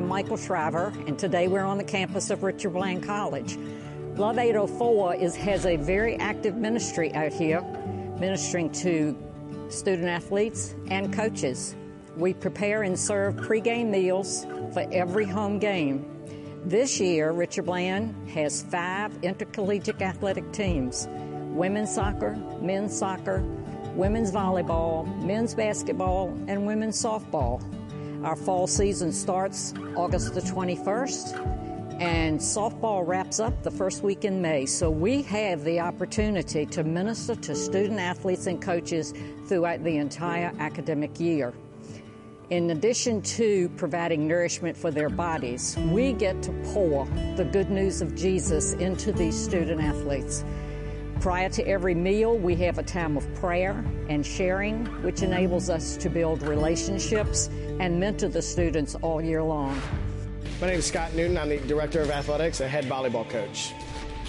I'm Michael Shriver, and today we're on the campus of Richard Bland College. Love 804 is, has a very active ministry out here, ministering to student athletes and coaches. We prepare and serve pregame meals for every home game. This year, Richard Bland has five intercollegiate athletic teams women's soccer, men's soccer, women's volleyball, men's basketball, and women's softball. Our fall season starts August the 21st, and softball wraps up the first week in May. So we have the opportunity to minister to student athletes and coaches throughout the entire academic year. In addition to providing nourishment for their bodies, we get to pour the good news of Jesus into these student athletes. Prior to every meal, we have a time of prayer and sharing, which enables us to build relationships and mentor the students all year long. My name is Scott Newton. I'm the Director of Athletics and head volleyball coach.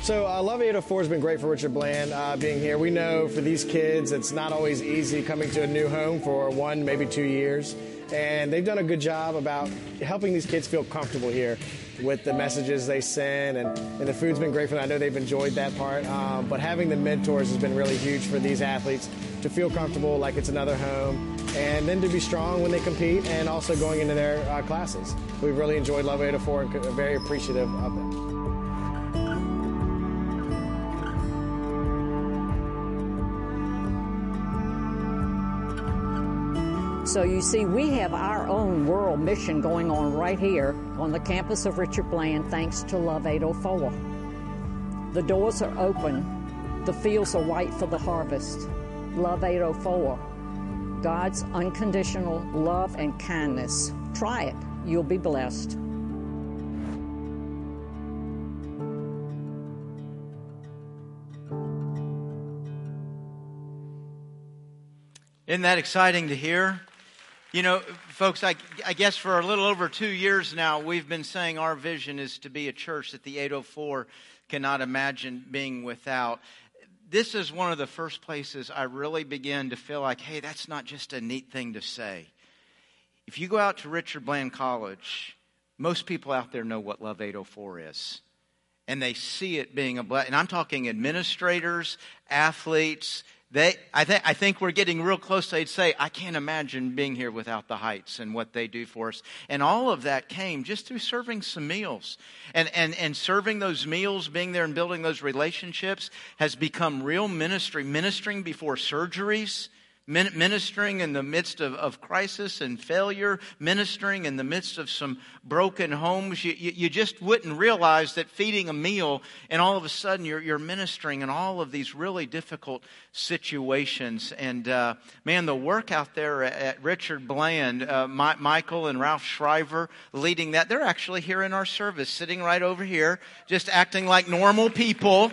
So, uh, Love 804 has been great for Richard Bland uh, being here. We know for these kids, it's not always easy coming to a new home for one, maybe two years. And they've done a good job about helping these kids feel comfortable here with the messages they send, and, and the food's been great for them. I know they've enjoyed that part, um, but having the mentors has been really huge for these athletes to feel comfortable like it's another home, and then to be strong when they compete, and also going into their uh, classes. We've really enjoyed Love 804 and very appreciative of them. So you see, we have our own world mission going on right here on the campus of Richard Bland thanks to Love 804. The doors are open. The fields are white for the harvest. Love 804. God's unconditional love and kindness. Try it. You'll be blessed. Isn't that exciting to hear? You know, folks, I, I, guess for a little over two years now, we've been saying our vision is to be a church that the 804 cannot imagine being without. This is one of the first places I really began to feel like, hey, that's not just a neat thing to say. If you go out to Richard Bland College, most people out there know what Love 804 is. And they see it being a blessing. And I'm talking administrators, athletes, they, I, th- I think we're getting real close. They'd say, I can't imagine being here without the Heights and what they do for us. And all of that came just through serving some meals. And, and, and serving those meals, being there and building those relationships has become real ministry. Ministering before surgeries, ministering in the midst of, of crisis and failure, ministering in the midst of some broken homes. You, you, you, just wouldn't realize that feeding a meal and all of a sudden you're, you're ministering in all of these really difficult situations. And uh, man, the work out there at, at Richard Bland, uh, My, Michael and Ralph Shriver leading that, they're actually here in our service, sitting right over here, just acting like normal people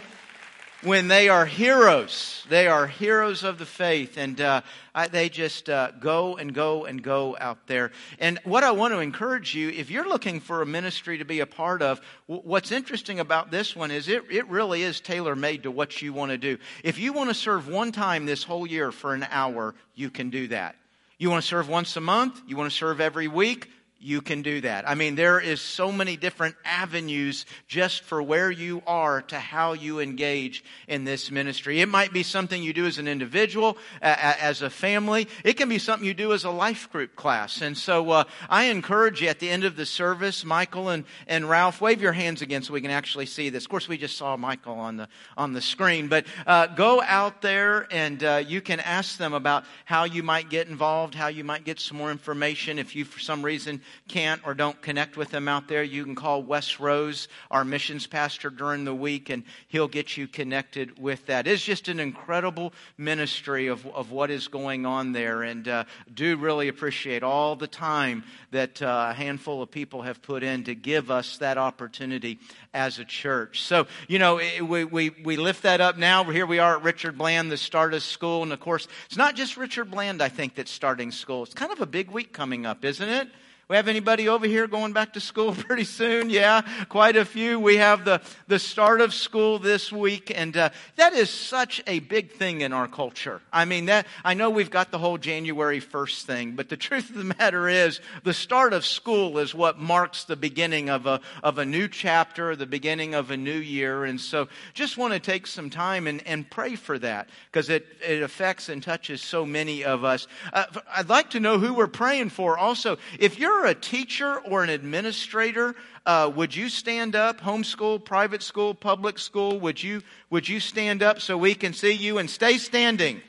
when they are heroes. They are heroes of the faith, and uh, I, they just uh, go and go and go out there. And what I want to encourage you, if you're looking for a ministry to be a part of, w- what's interesting about this one is it, it really is tailor made to what you want to do. If you want to serve one time this whole year for an hour, you can do that. You want to serve once a month? You want to serve every week? You can do that. I mean, there is so many different avenues just for where you are to how you engage in this ministry. It might be something you do as an individual, as a family. It can be something you do as a life group class. And so uh, I encourage you at the end of the service, Michael and, and Ralph, wave your hands again so we can actually see this. Of course, we just saw Michael on the on the screen, but uh, go out there and uh, you can ask them about how you might get involved, how you might get some more information if you, for some reason, can't or don't connect with them out there, you can call Wes Rose, our missions pastor, during the week, and he'll get you connected with that. It's just an incredible ministry of, of what is going on there, and uh, do really appreciate all the time that uh, a handful of people have put in to give us that opportunity as a church. So, you know, we, we, we lift that up now. Here we are at Richard Bland, the start of school. And of course, it's not just Richard Bland, I think, that's starting school. It's kind of a big week coming up, isn't it? We have anybody over here going back to school pretty soon? Yeah, quite a few. We have the, the start of school this week, and uh, that is such a big thing in our culture. I mean, that I know we've got the whole January 1st thing, but the truth of the matter is the start of school is what marks the beginning of a, of a new chapter, the beginning of a new year. And so just want to take some time and, and pray for that because it, it affects and touches so many of us. Uh, I'd like to know who we're praying for also. If you're a teacher or an administrator, uh, would you stand up? Homeschool, private school, public school, would you, would you stand up so we can see you and stay standing?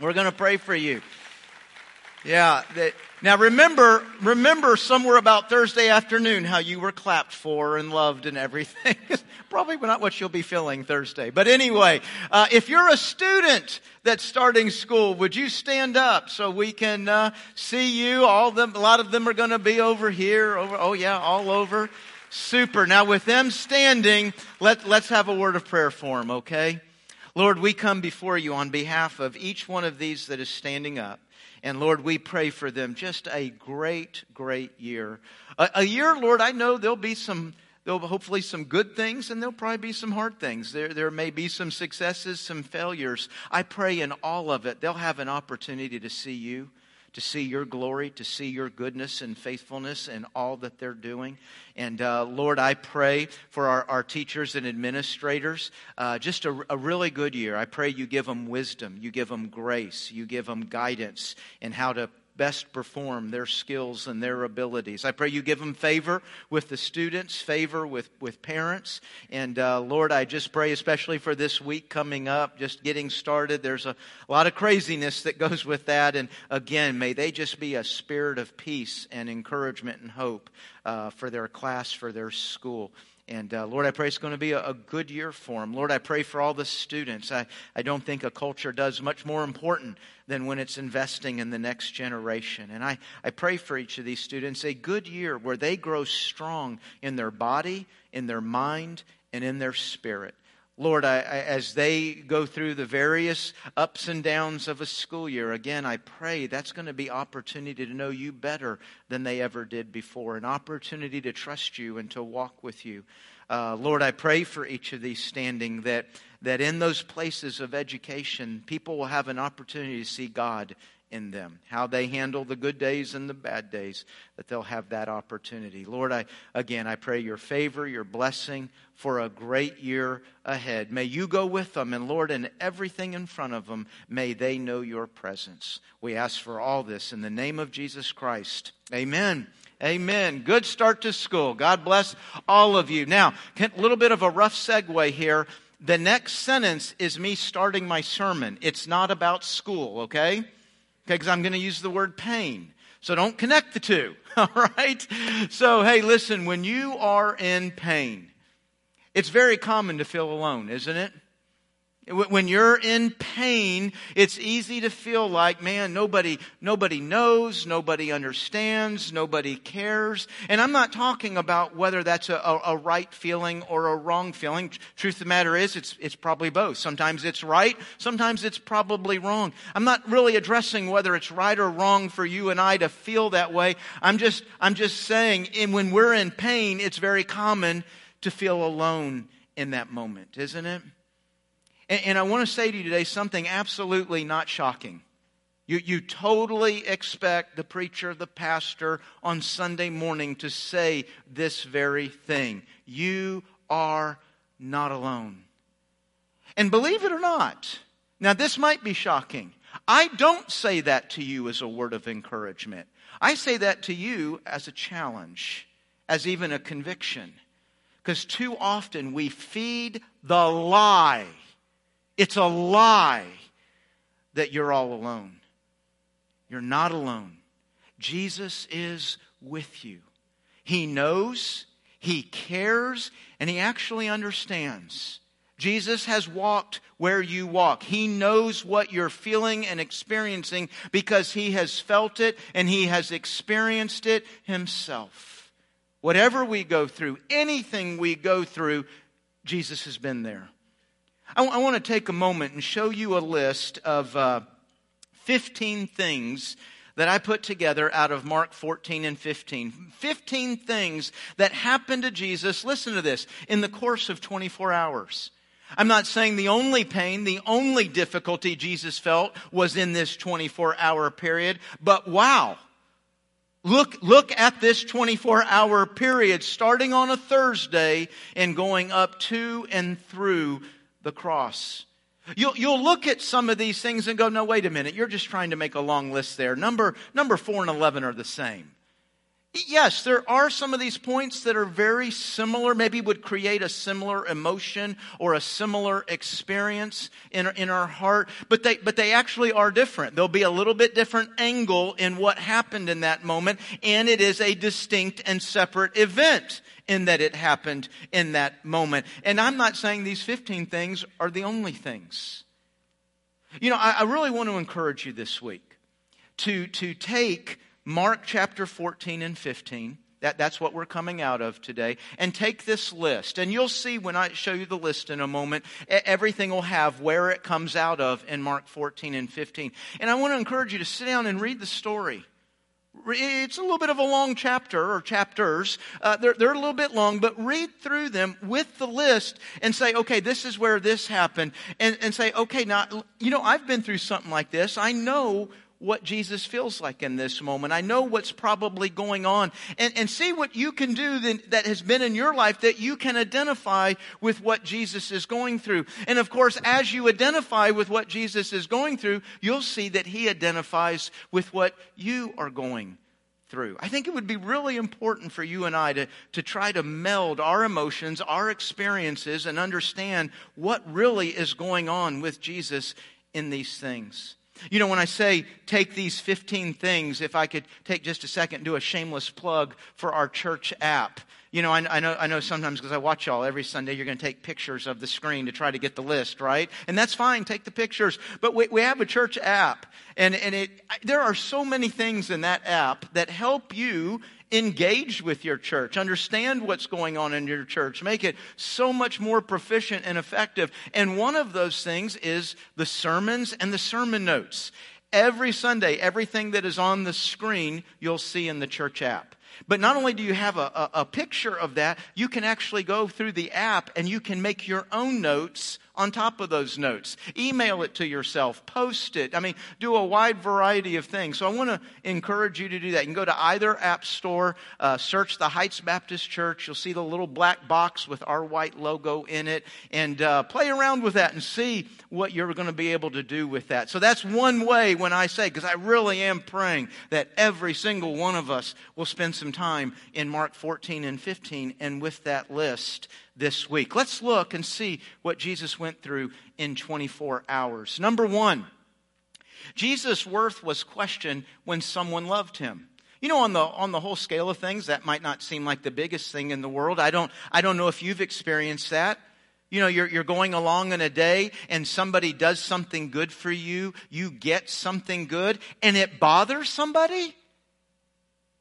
We're going to pray for you. Yeah. Now remember, remember somewhere about Thursday afternoon how you were clapped for and loved and everything. Probably not what you'll be feeling Thursday. But anyway, uh, if you're a student that's starting school, would you stand up so we can uh, see you? All them, a lot of them are going to be over here. Over, oh yeah, all over. Super. Now with them standing, let, let's have a word of prayer for them, okay? Lord, we come before you on behalf of each one of these that is standing up. And Lord, we pray for them just a great, great year. A, a year, Lord, I know there'll be some There'll hopefully some good things and there'll probably be some hard things. There, there may be some successes, some failures. I pray in all of it, they'll have an opportunity to see you, to see your glory, to see your goodness and faithfulness in all that they're doing. And uh, Lord, I pray for our, our teachers and administrators, uh, just a, a really good year. I pray you give them wisdom, you give them grace, you give them guidance in how to best perform their skills and their abilities. I pray you give them favor with the students, favor with, with parents. And uh, Lord, I just pray, especially for this week coming up, just getting started. There's a, a lot of craziness that goes with that. And again, may they just be a spirit of peace and encouragement and hope uh, for their class, for their school. And uh, Lord, I pray it's going to be a, a, good year for them. Lord, I pray for all the students. I, I don't think a culture does much more important than when it's investing in the next generation. And I, I pray for each of these students a good year where they grow strong in their body, in their mind, and in their spirit. Lord, I, I, as they go through the various ups and downs of a school year, again, I pray that's going to be opportunity to know you better than they ever did before, an opportunity to trust you and to walk with you. Uh, Lord, I pray for each of these standing that, that in those places of education, people will have an opportunity to see God in them, how they handle the good days and the bad days, that they'll have that opportunity. Lord, I again I pray your favor, your blessing for a great year ahead. May you go with them, and Lord, in everything in front of them, may they know your presence. We ask for all this in the name of Jesus Christ. Amen. Amen. Good start to school. God bless all of you. Now, a little bit of a rough segue here. The next sentence is me starting my sermon. It's not about school, okay? Okay, because I'm going to use the word pain. So don't connect the two, all right? So, hey, listen, when you are in pain, it's very common to feel alone, isn't it? When you're in pain, it's easy to feel like, man, nobody, nobody knows, nobody understands, nobody cares. And I'm not talking about whether that's a, a, right feeling or a wrong feeling. Truth of the matter is, it's, it's probably both. Sometimes it's right, sometimes it's probably wrong. I'm not really addressing whether it's right or wrong for you and I to feel that way. I'm just, I'm just saying, and when we're in pain, it's very common to feel alone in that moment, isn't it? And, and I want to say to you today something absolutely not shocking. You, you totally expect the preacher, the pastor on Sunday morning to say this very thing. You are not alone. And believe it or not, now this might be shocking. I don't say that to you as a word of encouragement. I say that to you as a challenge, as even a conviction. Because too often we feed the lie it's a lie that you're all alone. You're not alone. Jesus is with you. He knows, He cares, and He actually understands. Jesus has walked where you walk. He knows what you're feeling and experiencing because He has felt it and He has experienced it Himself. Whatever we go through, anything we go through, Jesus has been there. I, want to take a moment and show you a list of uh, 15 things that I put together out of Mark 14 and 15. 15 things that happened to Jesus, listen to this, in the course of 24 hours. I'm not saying the only pain, the only difficulty Jesus felt was in this 24 hour period, but wow. Look, look at this 24 hour period starting on a Thursday and going up to and through the cross. You'll, you'll look at some of these things and go, no, wait a minute. You're just trying to make a long list there. Number, number four and 11 are the same. Yes, there are some of these points that are very similar, maybe would create a similar emotion or a similar experience in, in our heart, but they, but they actually are different. There'll be a little bit different angle in what happened in that moment, and it is a distinct and separate event in that it happened in that moment. And I'm not saying these 15 things are the only things. You know, I, I really want to encourage you this week to, to take Mark chapter 14 and 15. That, that's what we're coming out of today. And take this list. And you'll see when I show you the list in a moment, everything will have where it comes out of in Mark 14 and 15. And I want to encourage you to sit down and read the story. It's a little bit of a long chapter or chapters. Uh, they're, they're a little bit long, but read through them with the list and say, okay, this is where this happened. And, and say, okay, now, you know, I've been through something like this. I know what Jesus feels like in this moment. I know what's probably going on. And, and see what you can do that, that has been in your life that you can identify with what Jesus is going through. And of course, as you identify with what Jesus is going through, you'll see that he identifies with what you are going through. I think it would be really important for you and I to, to try to meld our emotions, our experiences, and understand what really is going on with Jesus in these things. You know, when I say take these 15 things, if I could take just a second, do a shameless plug for our church app. You know, I, I know, I know sometimes because I watch y'all every Sunday, you're going to take pictures of the screen to try to get the list, right? And that's fine, take the pictures. But we, we have a church app, and, and it, there are so many things in that app that help you engage with your church, understand what's going on in your church, make it so much more proficient and effective. And one of those things is the sermons and the sermon notes. Every Sunday, everything that is on the screen, you'll see in the church app. But not only do you have a, a, a, picture of that, you can actually go through the app and you can make your own notes on top of those notes. Email it to yourself, post it. I mean, do a wide variety of things. So I want to encourage you to do that. You can go to either app store, uh, search the Heights Baptist Church. You'll see the little black box with our white logo in it, and uh, play around with that and see what you're going to be able to do with that. So that's one way when I say, because I really am praying that every single one of us will spend some time in Mark 14 and 15 and with that list this week. Let's look and see what Jesus went through in 24 hours. Number one, Jesus' worth was questioned when someone loved him. You know, on the, on the whole scale of things, that might not seem like the biggest thing in the world. I don't, I don't know if you've experienced that. You know, you're, you're going along in a day and somebody does something good for you, you get something good, and it bothers somebody?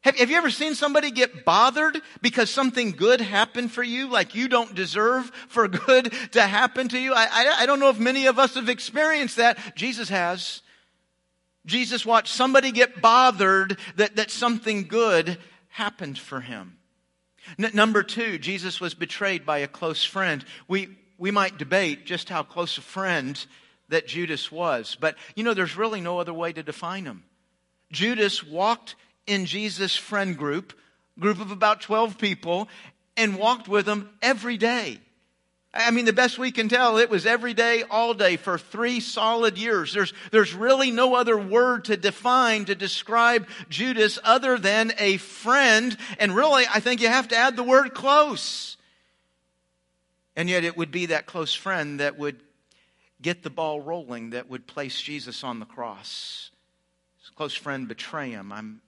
Have, have you ever seen somebody get bothered because something good happened for you, like you don't deserve for good to happen to you? I, I, I don't know if many of us have experienced that. Jesus has. Jesus watched somebody get bothered that, that something good happened for him. N- number two, Jesus was betrayed by a close friend. We, we might debate just how close a friend that Judas was, but you know, there's really no other way to define him. Judas walked in Jesus' friend group, group of about 12 people, and walked with them every day. I mean, the best we can tell, it was every day, all day for three solid years. There's, there's really no other word to define, to describe Judas other than a friend. And really, I think you have to add the word close. And yet, it would be that close friend that would get the ball rolling, that would place Jesus on the cross. His close friend betray him. I'm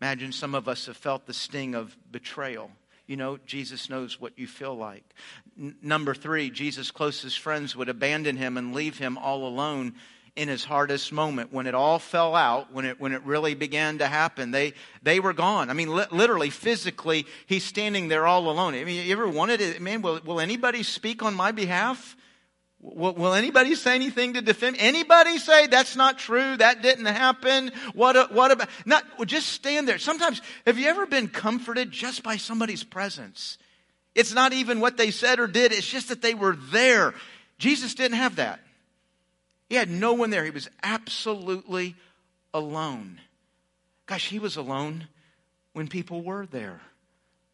Imagine some of us have felt the sting of betrayal. You know, Jesus knows what you feel like. N- number three, Jesus' closest friends would abandon him and leave him all alone in his hardest moment when it all fell out when it when it really began to happen they they were gone i mean li- literally physically he's standing there all alone i mean you ever wanted it man will, will anybody speak on my behalf Will, anybody say anything to defend? Anybody say that's not true? That didn't happen? What, what about, not, well, just stand there. Sometimes, have you ever been comforted just by somebody's presence? It's not even what they said or did. It's just that they were there. Jesus didn't have that. He had no one there. He was absolutely alone. Gosh, he was alone when people were there.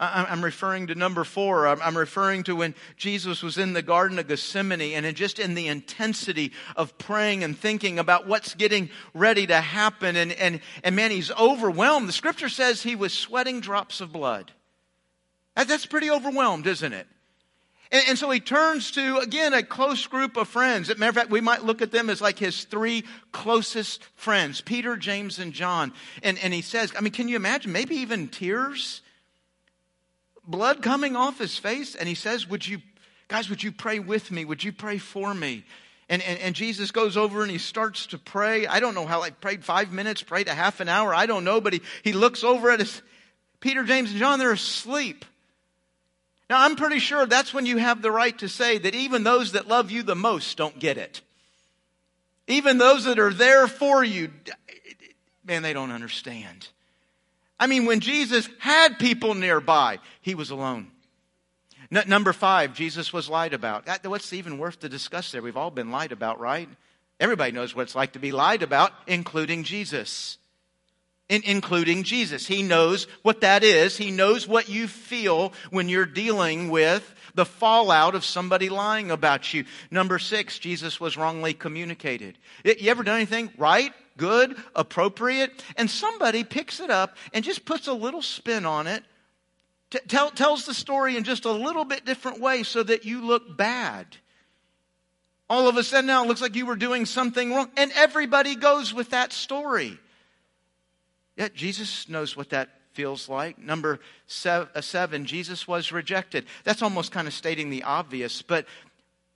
I'm referring to number four. I'm referring to when Jesus was in the Garden of Gethsemane and just in the intensity of praying and thinking about what's getting ready to happen. And, and, and man, he's overwhelmed. The scripture says he was sweating drops of blood. That's pretty overwhelmed, isn't it? And, and, so he turns to, again, a close group of friends. As a matter of fact, we might look at them as like his three closest friends Peter, James, and John. And, and he says, I mean, can you imagine? Maybe even tears? Blood coming off his face. And he says, Would you, guys, would you pray with me? Would you pray for me? And, and, and, Jesus goes over and he starts to pray. I don't know how, like, prayed five minutes, prayed a half an hour. I don't know, but he, he looks over at his, Peter, James, and John, they're asleep. Now, I'm pretty sure that's when you have the right to say that even those that love you the most don't get it. Even those that are there for you, man, they don't understand. I mean, when Jesus had people nearby, he was alone. N- number five, Jesus was lied about. What's even worth to discuss there? We've all been lied about, right? Everybody knows what it's like to be lied about, including Jesus in, including Jesus. He knows what that is. He knows what you feel when you're dealing with the fallout of somebody lying about you. Number six, Jesus was wrongly communicated. You ever done anything right, good, appropriate, and somebody picks it up and just puts a little spin on it, t- tell, tells the story in just a little bit different way so that you look bad. All of a sudden now it looks like you were doing something wrong, and everybody goes with that story. Yet Jesus knows what that feels like. Number uh, seven, Jesus was rejected. That's almost kind of stating the obvious, but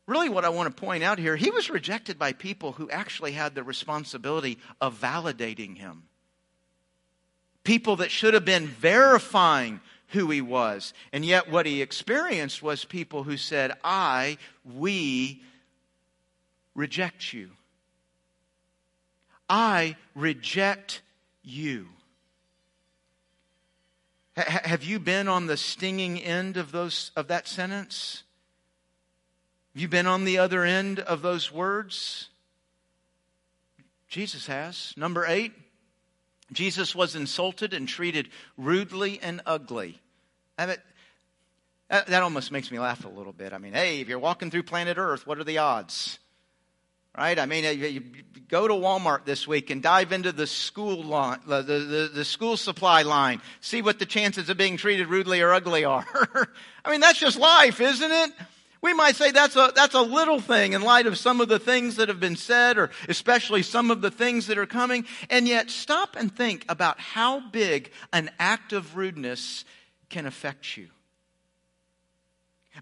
really what I want to point out here, he was rejected by people who actually had the responsibility of validating him. People that should have been verifying who he was. And yet, what he experienced was people who said, I, we reject you. I reject you. H- have you been on the stinging end of, those, of that sentence? Have you been on the other end of those words? Jesus has. Number eight, Jesus was insulted and treated rudely and ugly. That, that almost makes me laugh a little bit. I mean, hey, if you're walking through planet Earth, what are the odds? right? I mean, you, go to Walmart this week and dive into the school line, the, the, the school supply line. See what the chances of being treated rudely or ugly are. I mean, that's just life, isn't it? We might say that's a, that's a little thing in light of some of the things that have been said, or especially some of the things that are coming. And yet, stop and think about how big an act of rudeness can affect you.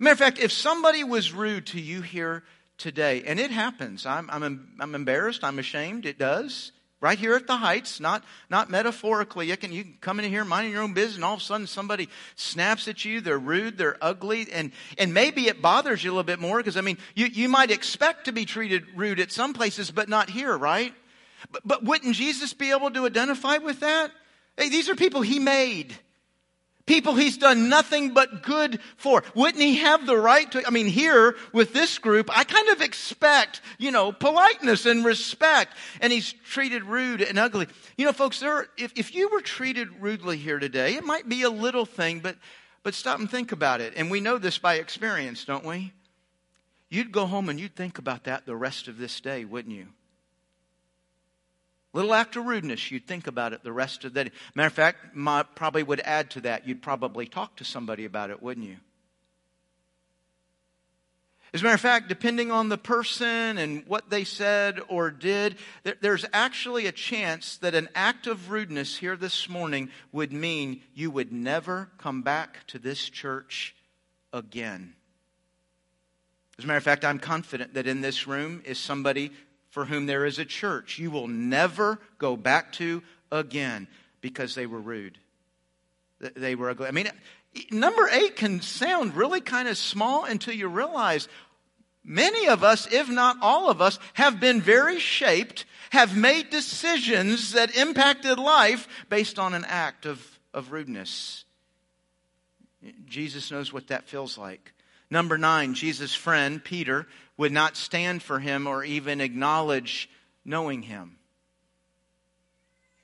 Matter of fact, if somebody was rude to you here today. And it happens. I'm, I'm, I'm embarrassed. I'm ashamed. It does. Right here at the Heights, not, not metaphorically. You can, you can come in here minding your own business and all of a sudden somebody snaps at you. They're rude. They're ugly. And, and maybe it bothers you a little bit more because, I mean, you, you might expect to be treated rude at some places, but not here, right? But, but wouldn't Jesus be able to identify with that? Hey, these are people he made. People he's done nothing but good for. Wouldn't he have the right to? I mean, here with this group, I kind of expect, you know, politeness and respect. And he's treated rude and ugly. You know, folks, there, if, if you were treated rudely here today, it might be a little thing, but, but stop and think about it. And we know this by experience, don't we? You'd go home and you'd think about that the rest of this day, wouldn't you? Little act of rudeness, you'd think about it the rest of the day. Matter of fact, my, probably would add to that. You'd probably talk to somebody about it, wouldn't you? As a matter of fact, depending on the person and what they said or did, there's actually a chance that an act of rudeness here this morning would mean you would never come back to this church again. As a matter of fact, I'm confident that in this room is somebody for whom there is a church you will never go back to again because they were rude. They were ugly. I mean, number eight can sound really kind of small until you realize many of us, if not all of us, have been very shaped, have made decisions that impacted life based on an act of, of rudeness. Jesus knows what that feels like. Number nine, Jesus' friend, Peter, would not stand for him or even acknowledge knowing him.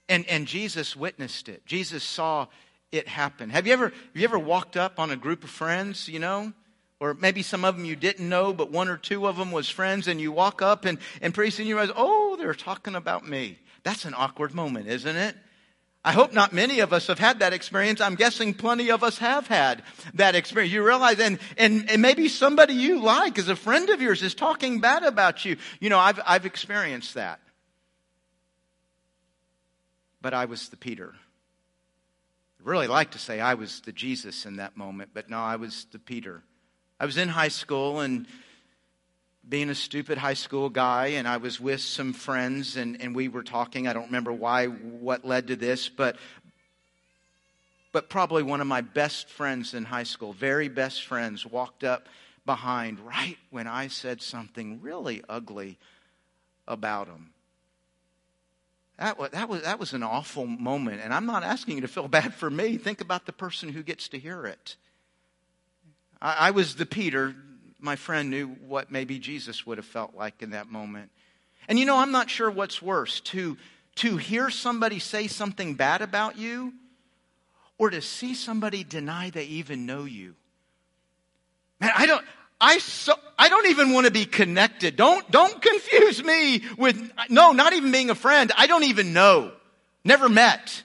And, and Jesus witnessed it. Jesus saw it happen. Have you ever, have you ever walked up on a group of friends, you know? Or maybe some of them you didn't know, but one or two of them was friends, and you walk up and, and pretty soon you realize, oh, they're talking about me. That's an awkward moment, isn't it? I hope not many of us have had that experience. I'm guessing plenty of us have had that experience. You realize, and, and, and maybe somebody you like as a friend of yours is talking bad about you. You know, I've, I've experienced that. But I was the Peter. I'd really like to say I was the Jesus in that moment, but no, I was the Peter. I was in high school and being a stupid high school guy, and I was with some friends, and, and we were talking. I don't remember why, what led to this, but but probably one of my best friends in high school, very best friends, walked up behind right when I said something really ugly about him. That was, that, was, that was an awful moment. And I'm not asking you to feel bad for me. Think about the person who gets to hear it. I, I was the Peter. My friend knew what maybe Jesus would have felt like in that moment. And you know, I'm not sure what's worse to, to hear somebody say something bad about you or to see somebody deny they even know you. Man, I don't, I so, I don't even want to be connected. Don't, don't confuse me with, no, not even being a friend. I don't even know. Never met.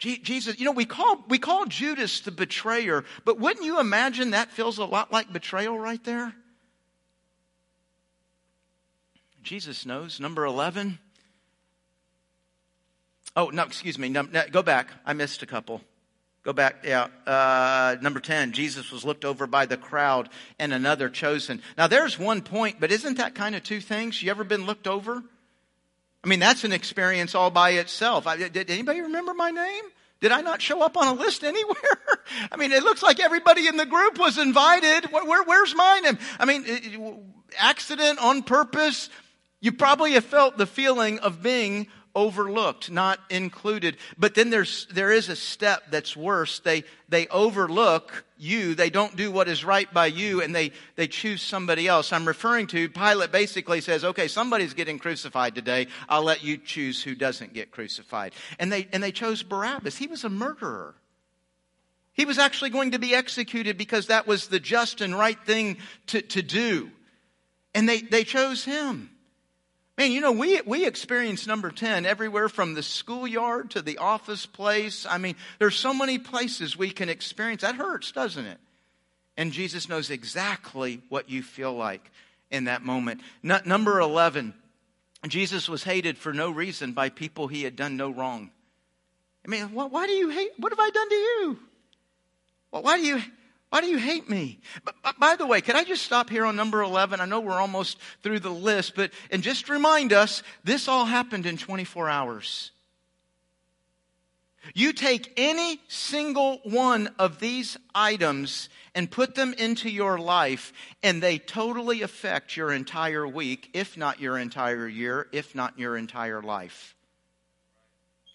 Jesus, you know, we call, we call Judas the betrayer, but wouldn't you imagine that feels a lot like betrayal right there? Jesus knows. Number 11. Oh, no, excuse me. No, no, go back. I missed a couple. Go back, yeah. Uh, number 10, Jesus was looked over by the crowd and another chosen. Now, there's one point, but isn't that kind of two things? You ever been looked over? I mean, that's an experience all by itself. I, did anybody remember my name? Did I not show up on a list anywhere? I mean, it looks like everybody in the group was invited. Where, where, where's mine? I mean, accident on purpose. You probably have felt the feeling of being overlooked, not included. But then there's, there is a step that's worse. They, they overlook you. They don't do what is right by you and they, they choose somebody else. I'm referring to Pilate basically says, okay, somebody's getting crucified today. I'll let you choose who doesn't get crucified. And they, and they chose Barabbas. He was a murderer. He was actually going to be executed because that was the just and right thing to, to do. And they, they chose him. Man, you know, we, we experience number 10 everywhere from the schoolyard to the office place. I mean, there's so many places we can experience. That hurts, doesn't it? And Jesus knows exactly what you feel like in that moment. N- number 11, Jesus was hated for no reason by people he had done no wrong. I mean, why, why do you hate? What have I done to you? Well, why do you why do you hate me? By the way, can I just stop here on number 11? I know we're almost through the list, but, and just remind us, this all happened in 24 hours. You take any single one of these items and put them into your life, and they totally affect your entire week, if not your entire year, if not your entire life.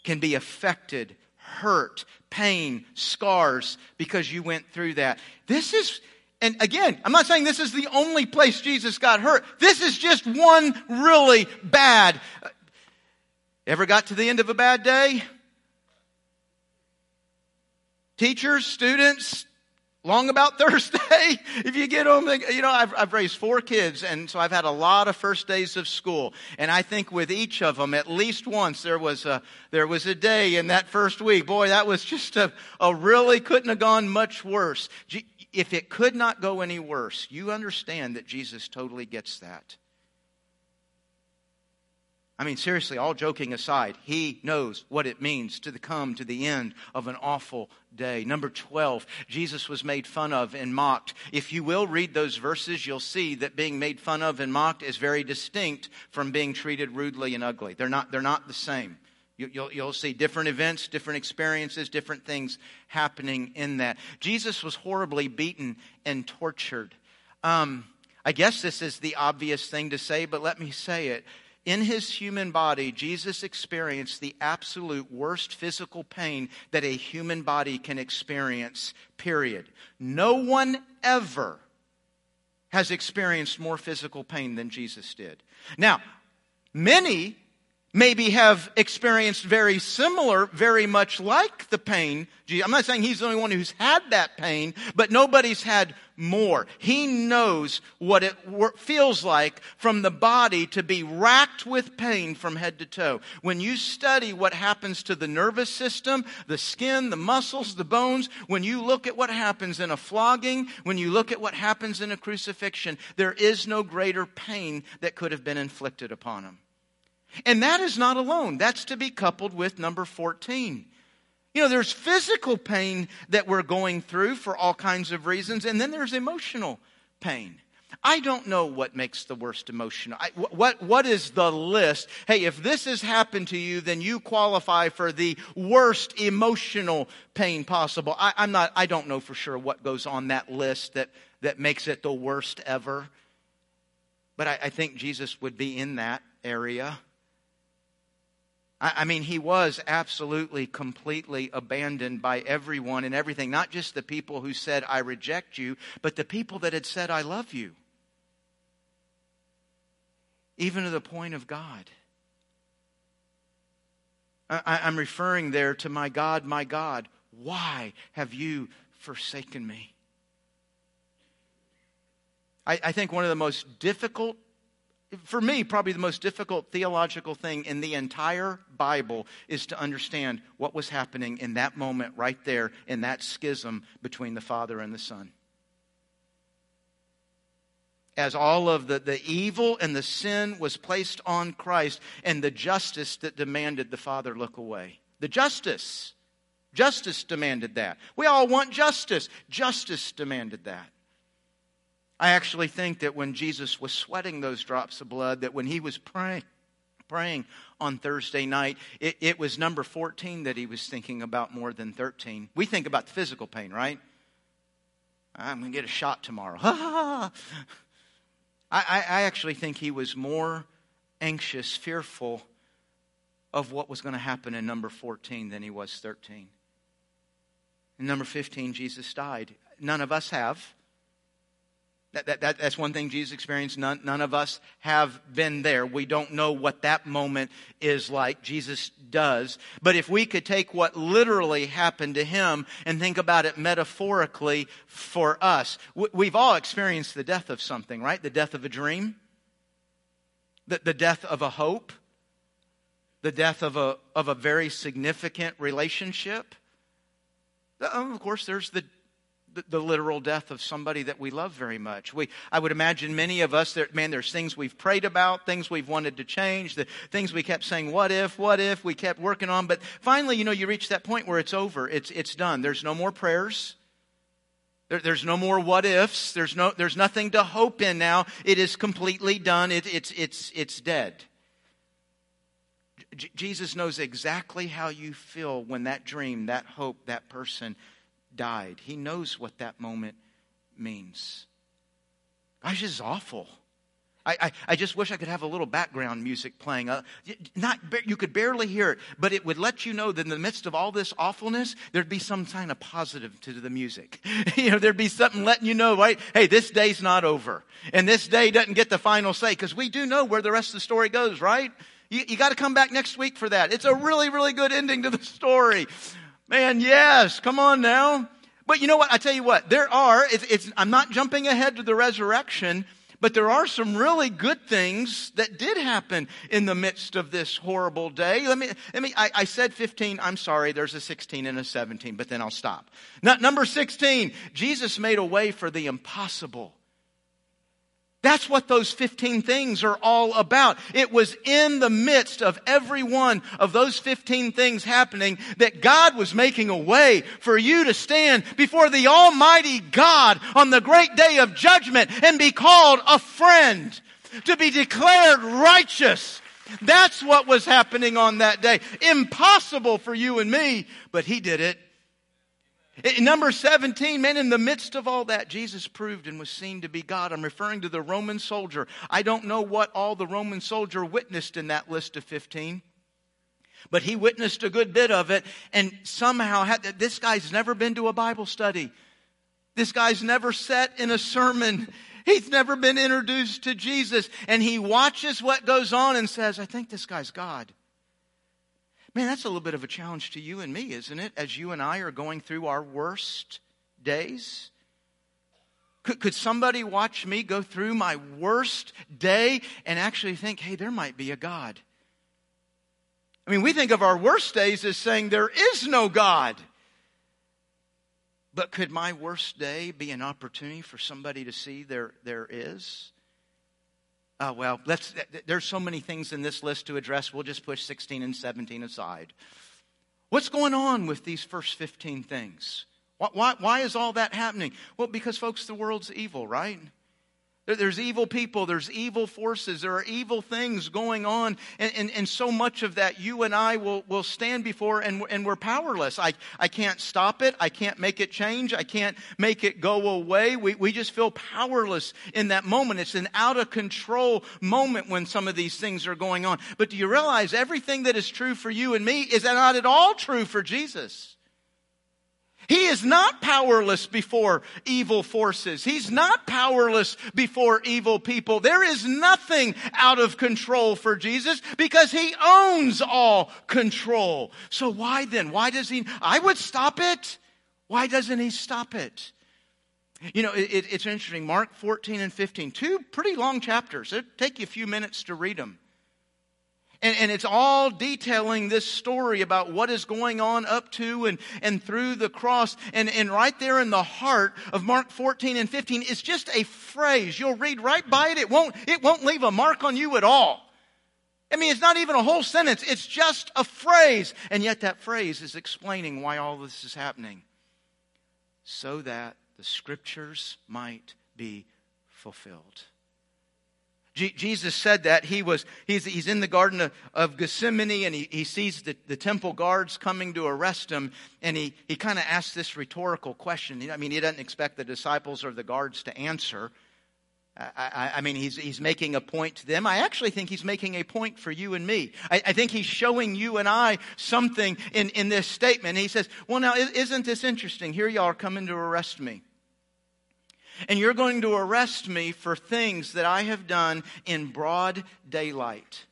Can be affected hurt, pain, scars because you went through that. This is, and again, I'm not saying this is the only place Jesus got hurt. This is just one really bad. Ever got to the end of a bad day? Teachers, students, long about Thursday. if you get home, you know, I've, I've, raised four kids, and so I've had a lot of first days of school. And I think with each of them, at least once, there was a, there was a day in that first week. Boy, that was just a, a really couldn't have gone much worse. If it could not go any worse, you understand that Jesus totally gets that. I mean, seriously, all joking aside, he knows what it means to come to the end of an awful day. Number 12, Jesus was made fun of and mocked. If you will read those verses, you'll see that being made fun of and mocked is very distinct from being treated rudely and ugly. They're not, they're not the same. You, will you'll see different events, different experiences, different things happening in that. Jesus was horribly beaten and tortured. Um, I guess this is the obvious thing to say, but let me say it. In his human body, Jesus experienced the absolute worst physical pain that a human body can experience, period. No one ever has experienced more physical pain than Jesus did. Now, many maybe have experienced very similar, very much like the pain. I'm not saying he's the only one who's had that pain, but nobody's had more. He knows what it feels like from the body to be racked with pain from head to toe. When you study what happens to the nervous system, the skin, the muscles, the bones, when you look at what happens in a flogging, when you look at what happens in a crucifixion, there is no greater pain that could have been inflicted upon him. And that is not alone. That's to be coupled with number 14. You know, there's physical pain that we're going through for all kinds of reasons, and then there's emotional pain. I don't know what makes the worst emotion. I, what, what is the list? Hey, if this has happened to you, then you qualify for the worst emotional pain possible. I, I'm not, I don't know for sure what goes on that list that, that makes it the worst ever. But I, I think Jesus would be in that area. I mean, he was absolutely, completely abandoned by everyone and everything, not just the people who said, I reject you, but the people that had said, I love you. Even to the point of God. I, am referring there to my God, my God, why have you forsaken me? I, I think one of the most difficult for me, probably the most difficult theological thing in the entire Bible is to understand what was happening in that moment right there in that schism between the Father and the Son. As all of the, the evil and the sin was placed on Christ and the justice that demanded the Father look away. The justice. Justice demanded that. We all want justice. Justice demanded that. I actually think that when Jesus was sweating those drops of blood, that when he was praying, praying on Thursday night, it, it was number 14 that he was thinking about more than 13. We think about the physical pain, right? I'm going to get a shot tomorrow. I, I, I actually think he was more anxious, fearful of what was going to happen in number 14 than he was 13. In number 15, Jesus died. None of us have. That, that, that, that's one thing Jesus experienced. None, none of us have been there. We don't know what that moment is like. Jesus does. But if we could take what literally happened to him and think about it metaphorically for us, we've all experienced the death of something, right? The death of a dream, the, the death of a hope, the death of a, of a very significant relationship. Uh, of course, there's the the, literal death of somebody that we love very much. We, I would imagine many of us, that, man, there's things we've prayed about, things we've wanted to change, the things we kept saying, what if, what if, we kept working on. But finally, you know, you reach that point where it's over. It's, it's done. There's no more prayers. There, there's no more what ifs. There's, no, there's nothing to hope in now. It is completely done. It, it's, it's, it's dead. J- Jesus knows exactly how you feel when that dream, that hope, that person died. He knows what that moment means. Gosh, this is awful. I, I, I, just wish I could have a little background music playing. Uh, not, you could barely hear it, but it would let you know that in the midst of all this awfulness, there'd be some kind of positive to the music. you know, there'd be something letting you know, right? Hey, this day's not over. And this day doesn't get the final say, because we do know where the rest of the story goes, right? You, you got to come back next week for that. It's a really, really good ending to the story. Man, yes, come on now. But you know what? I tell you what, there are, it's, it's, I'm not jumping ahead to the resurrection, but there are some really good things that did happen in the midst of this horrible day. Let me, let me, I, I said 15, I'm sorry, there's a 16 and a 17, but then I'll stop. number 16, Jesus made a way for the impossible. That's what those 15 things are all about. It was in the midst of every one of those 15 things happening that God was making a way for you to stand before the Almighty God on the great day of judgment and be called a friend, to be declared righteous. That's what was happening on that day. Impossible for you and me, but He did it. In number 17, man, in the midst of all that, Jesus proved and was seen to be God. I'm referring to the Roman soldier. I don't know what all the Roman soldier witnessed in that list of 15, but he witnessed a good bit of it and somehow had, this guy's never been to a Bible study. This guy's never sat in a sermon. He's never been introduced to Jesus. And he watches what goes on and says, I think this guy's God. Man, that's a little bit of a challenge to you and me, isn't it? As you and I are going through our worst days. Could, could somebody watch me go through my worst day and actually think, hey, there might be a God? I mean, we think of our worst days as saying there is no God. But could my worst day be an opportunity for somebody to see there, there is? Oh, well, let's, there's so many things in this list to address. We'll just push 16 and 17 aside. What's going on with these first 15 things? Why, why, why is all that happening? Well, because, folks, the world's evil, right? There's evil people, there's evil forces, there are evil things going on, and, and, and, so much of that you and I will, will stand before and, and we're powerless. I, I can't stop it, I can't make it change, I can't make it go away. We, we just feel powerless in that moment. It's an out of control moment when some of these things are going on. But do you realize everything that is true for you and me is not at all true for Jesus? He is not powerless before evil forces. He's not powerless before evil people. There is nothing out of control for Jesus because he owns all control. So why then? Why does he? I would stop it. Why doesn't he stop it? You know, it, it's interesting. Mark 14 and 15, two pretty long chapters. It'll take you a few minutes to read them. And, and, it's all detailing this story about what is going on up to and, and through the cross. And, and right there in the heart of Mark 14 and 15 is just a phrase. You'll read right by it. It won't, it won't leave a mark on you at all. I mean, it's not even a whole sentence. It's just a phrase. And yet that phrase is explaining why all this is happening. So that the scriptures might be fulfilled. Jesus said that he was, he's, he's in the Garden of, of Gethsemane and he, he sees the, the temple guards coming to arrest him. And he, he kind of asks this rhetorical question. I mean, he doesn't expect the disciples or the guards to answer. I, I, I, mean, he's, he's making a point to them. I actually think he's making a point for you and me. I, I think he's showing you and I something in, in this statement. He says, Well, now, isn't this interesting? Here you are coming to arrest me. And you're going to arrest me for things that I have done in broad daylight.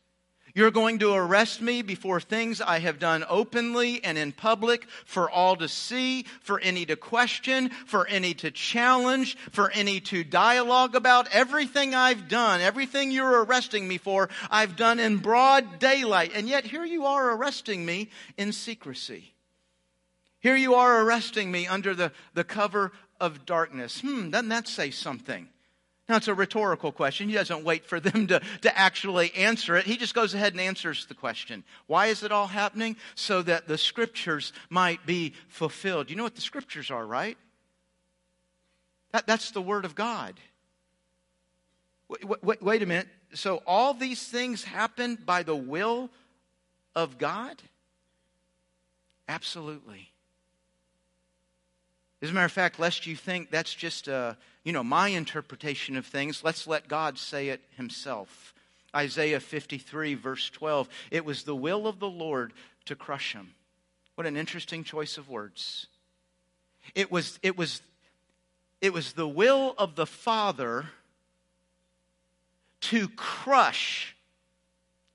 You're going to arrest me before things I have done openly and in public for all to see, for any to question, for any to challenge, for any to dialogue about. Everything I've done, everything you're arresting me for, I've done in broad daylight. And yet here you are arresting me in secrecy. Here you are arresting me under the, the cover of darkness. Hmm, doesn't that say something? Now, it's a rhetorical question. He doesn't wait for them to, to actually answer it. He just goes ahead and answers the question. Why is it all happening? So that the scriptures might be fulfilled. You know what the scriptures are, right? That, that's the Word of God. Wait, wait, wait a minute. So, all these things happen by the will of God? Absolutely. As a matter of fact, lest you think that's just uh, you know my interpretation of things, let's let God say it Himself. Isaiah 53, verse 12. It was the will of the Lord to crush him. What an interesting choice of words. It was, it was, it was the will of the Father to crush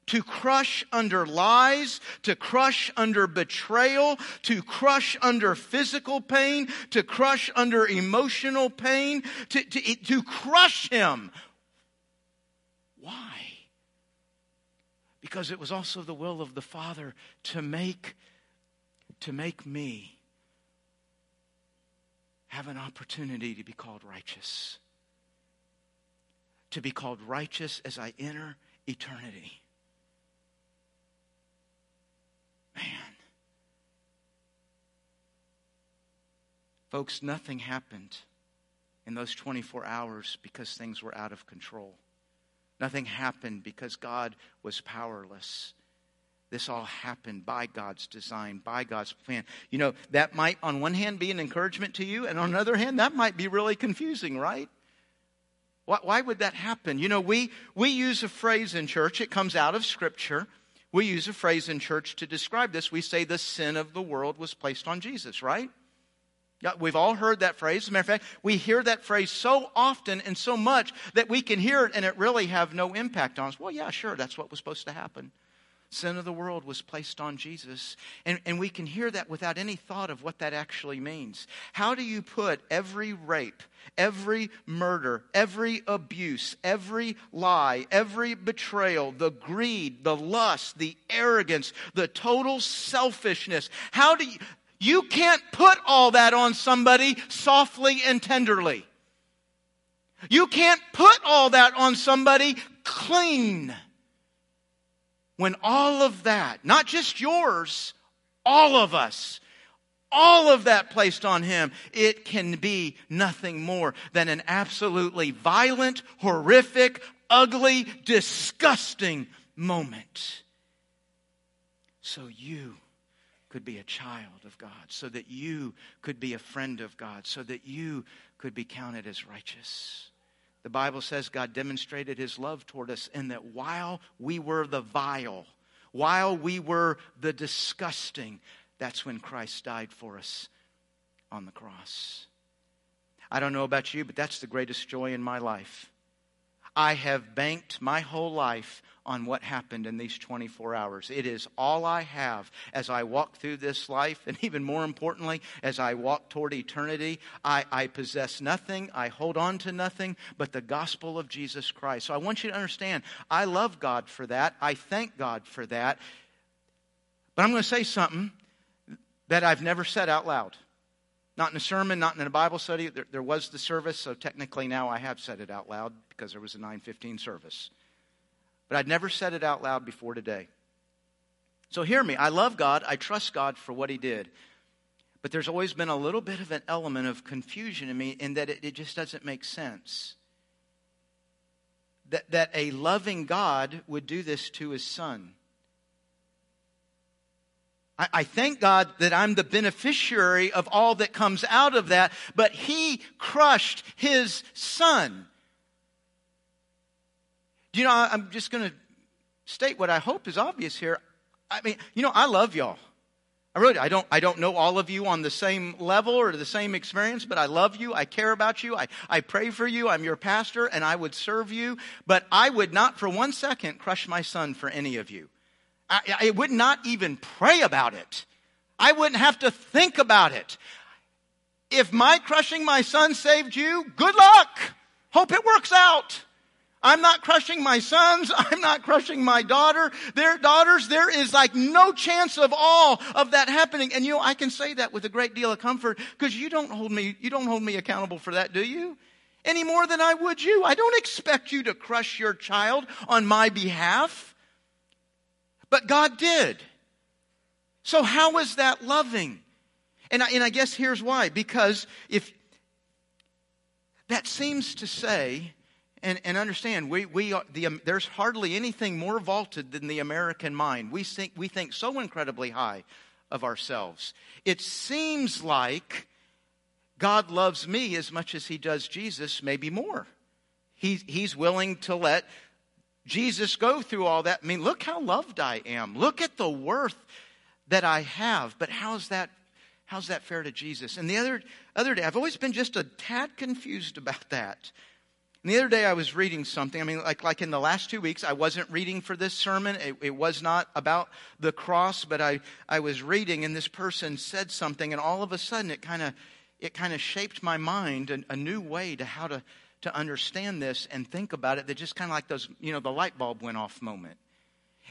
to crush under lies, to crush under betrayal, to crush under physical pain, to crush under emotional pain, to, to, to crush him. Why? Because it was also the will of the Father to make, to make me have an opportunity to be called righteous. To be called righteous as I enter eternity. Man. Folks, nothing happened in those 24 hours because things were out of control. Nothing happened because God was powerless. This all happened by God's design, by God's plan. You know, that might, on one hand, be an encouragement to you, and on the other hand, that might be really confusing, right? Why, why would that happen? You know, we, we use a phrase in church, it comes out of Scripture. We use a phrase in church to describe this. We say the sin of the world was placed on Jesus, right? Yeah, we've all heard that phrase. As a matter of fact, we hear that phrase so often and so much that we can hear it and it really have no impact on us. Well, yeah, sure, that's what was supposed to happen sin of the world was placed on Jesus. And, and we can hear that without any thought of what that actually means. How do you put every rape, every murder, every abuse, every lie, every betrayal, the greed, the lust, the arrogance, the total selfishness? How do you. You can't put all that on somebody softly and tenderly. You can't put all that on somebody clean when all of that, not just yours, all of us, all of that placed on him, it can be nothing more than an absolutely violent, horrific, ugly, disgusting moment. So you could be a child of God, so that you could be a friend of God, so that you could be counted as righteous. The Bible says God demonstrated his love toward us in that while we were the vile, while we were the disgusting, that's when Christ died for us on the cross. I don't know about you, but that's the greatest joy in my life. I have banked my whole life on what happened in these 24 hours. It is all I have as I walk through this life, and even more importantly, as I walk toward eternity. I, I possess nothing, I hold on to nothing but the gospel of Jesus Christ. So I want you to understand I love God for that. I thank God for that. But I'm going to say something that I've never said out loud. Not in a sermon, not in a Bible study. There, there was the service, so technically now I have said it out loud because there was a 915 service but I'd never said it out loud before today. So hear me. I love God. I trust God for what He did. But there's always been a little bit of an element of confusion in me in that it, it just doesn't make sense. That, that a loving God would do this to His Son. I, I thank God that I'm the beneficiary of all that comes out of that, but He crushed His Son. You know, I'm just going to state what I hope is obvious here. I mean, you know, I love y'all. I really, I don't, I don't know all of you on the same level or the same experience, but I love you. I care about you. I, I pray for you. I'm your pastor and I would serve you, but I would not for one second crush my son for any of you. I, I would not even pray about it. I wouldn't have to think about it. If my crushing my son saved you, good luck. Hope it works out. I'm not crushing my sons. I'm not crushing my daughter. Their daughters. There is like no chance of all of that happening. And you know, I can say that with a great deal of comfort because you don't hold me, you don't hold me accountable for that, do you? Any more than I would you. I don't expect you to crush your child on my behalf. But God did. So how is that loving? And I, and I guess here's why. Because if that seems to say and, and understand, we, we are, the, um, there's hardly anything more vaulted than the American mind. We think, we think so incredibly high of ourselves. It seems like God loves me as much as he does Jesus, maybe more. He, he's willing to let Jesus go through all that. I mean, look how loved I am. Look at the worth that I have. But how's that, how's that fair to Jesus? And the other, other day, I've always been just a tad confused about that. And the other day I was reading something. I mean, like, like in the last two weeks, I wasn't reading for this sermon. It, it, was not about the cross, but I, I was reading and this person said something and all of a sudden it kind of, it kind of shaped my mind a, a new way to how to, to understand this and think about it that just kind of like those, you know, the light bulb went off moment.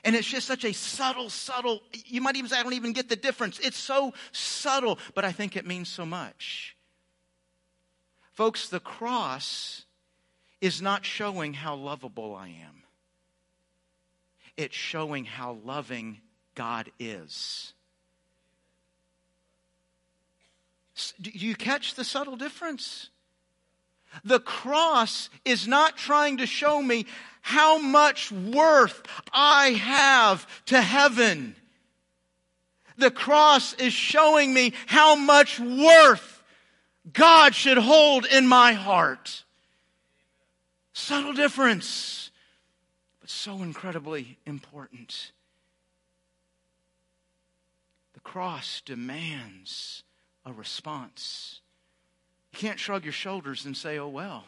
And it's just such a subtle, subtle, you might even say, I don't even get the difference. It's so subtle, but I think it means so much. Folks, the cross is not showing how lovable I am. It's showing how loving God is. Do you catch the subtle difference? The cross is not trying to show me how much worth I have to heaven. The cross is showing me how much worth God should hold in my heart. Subtle difference, but so incredibly important. The cross demands a response. You can't shrug your shoulders and say, oh, well.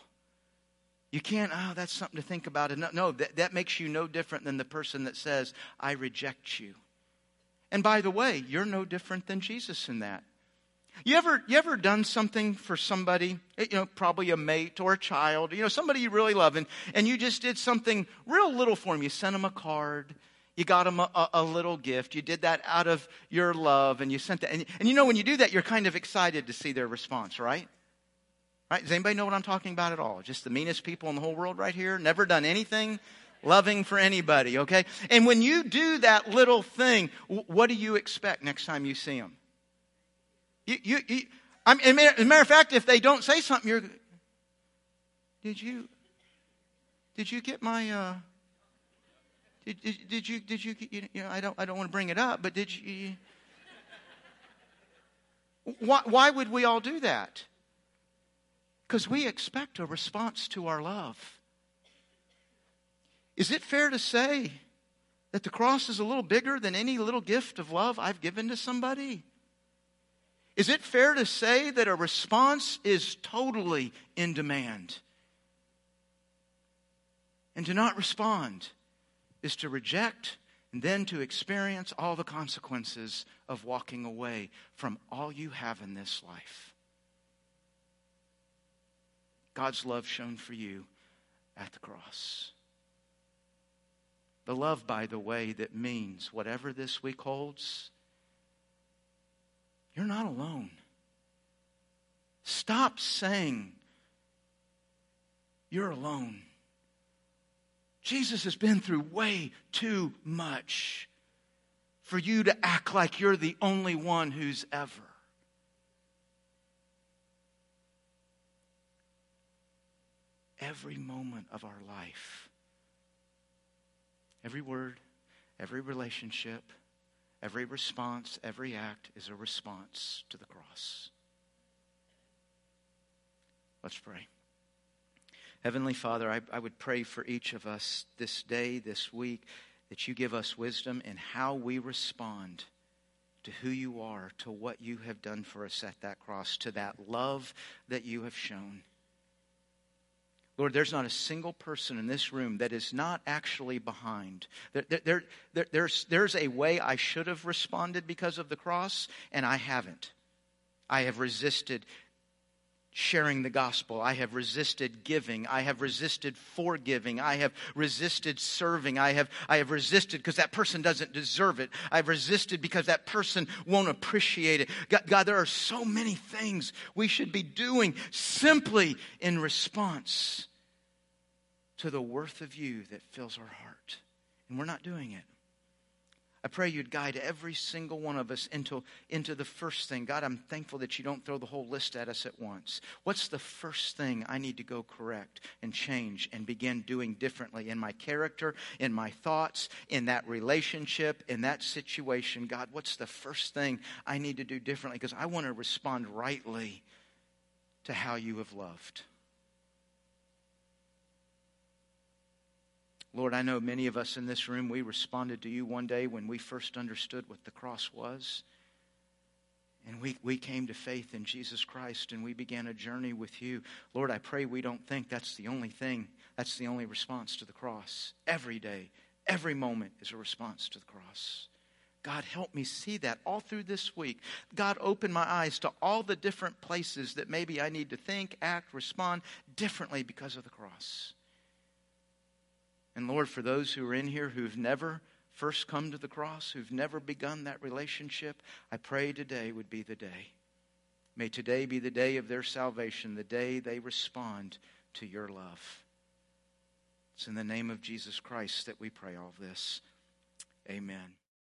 You can't, oh, that's something to think about. No, no that, that makes you no different than the person that says, I reject you. And by the way, you're no different than Jesus in that. You ever, you ever done something for somebody, eh, you know, probably a mate or a child, you know, somebody you really love, and, and you just did something real little for them. You sent them a card, you got them a, a, a little gift, you did that out of your love, and you sent that. And, and you know, when you do that, you're kind of excited to see their response, right? Right? Does anybody know what I'm talking about at all? Just the meanest people in the whole world right here? Never done anything loving for anybody, okay? And when you do that little thing, what do you expect next time you see them? You, you, you I mean, as a matter of fact, if they don't say something, you're, did you, did you get my, uh, did, did, did you, did you, you know, I don't, I don't want to bring it up, but did you, why, why would we all do that? Because we expect a response to our love. Is it fair to say that the cross is a little bigger than any little gift of love I've given to somebody? Is it fair to say that a response is totally in demand? And to not respond is to reject and then to experience all the consequences of walking away from all you have in this life. God's love shown for you at the cross. The love, by the way, that means whatever this week holds, you're not alone. Stop saying you're alone. Jesus has been through way too much for you to act like you're the only one who's ever. every moment of our life. Every word, every relationship, every response, every act is a response to the cross. Let's pray. Heavenly Father, I, I, would pray for each of us this day, this week, that you give us wisdom in how we respond to who you are, to what you have done for us at that cross, to that love that you have shown. Lord, there's not a single person in this room that is not actually behind. There, there, there, there's, there's a way I should have responded because of the cross, and I haven't. I have resisted sharing the gospel. I have resisted giving. I have resisted forgiving. I have resisted serving. I have, I have resisted because that person doesn't deserve it. I've resisted because that person won't appreciate it. God, God, there are so many things we should be doing simply in response to the worth of you that fills our heart. And we're not doing it. I pray you'd guide every single one of us into, into the first thing. God, I'm thankful that you don't throw the whole list at us at once. What's the first thing I need to go correct and change and begin doing differently in my character, in my thoughts, in that relationship, in that situation? God, what's the first thing I need to do differently? Because I want to respond rightly to how you have loved. Lord, I know many of us in this room, we responded to you one day when we first understood what the cross was. And we, we came to faith in Jesus Christ and we began a journey with you. Lord, I pray we don't think that's the only thing, that's the only response to the cross. Every day, every moment is a response to the cross. God, help me see that all through this week. God, open my eyes to all the different places that maybe I need to think, act, respond differently because of the cross. And Lord, for those who are in here who've never first come to the cross, who've never begun that relationship, I pray today would be the day. May today be the day of their salvation, the day they respond to your love. It's in the name of Jesus Christ that we pray all this. Amen.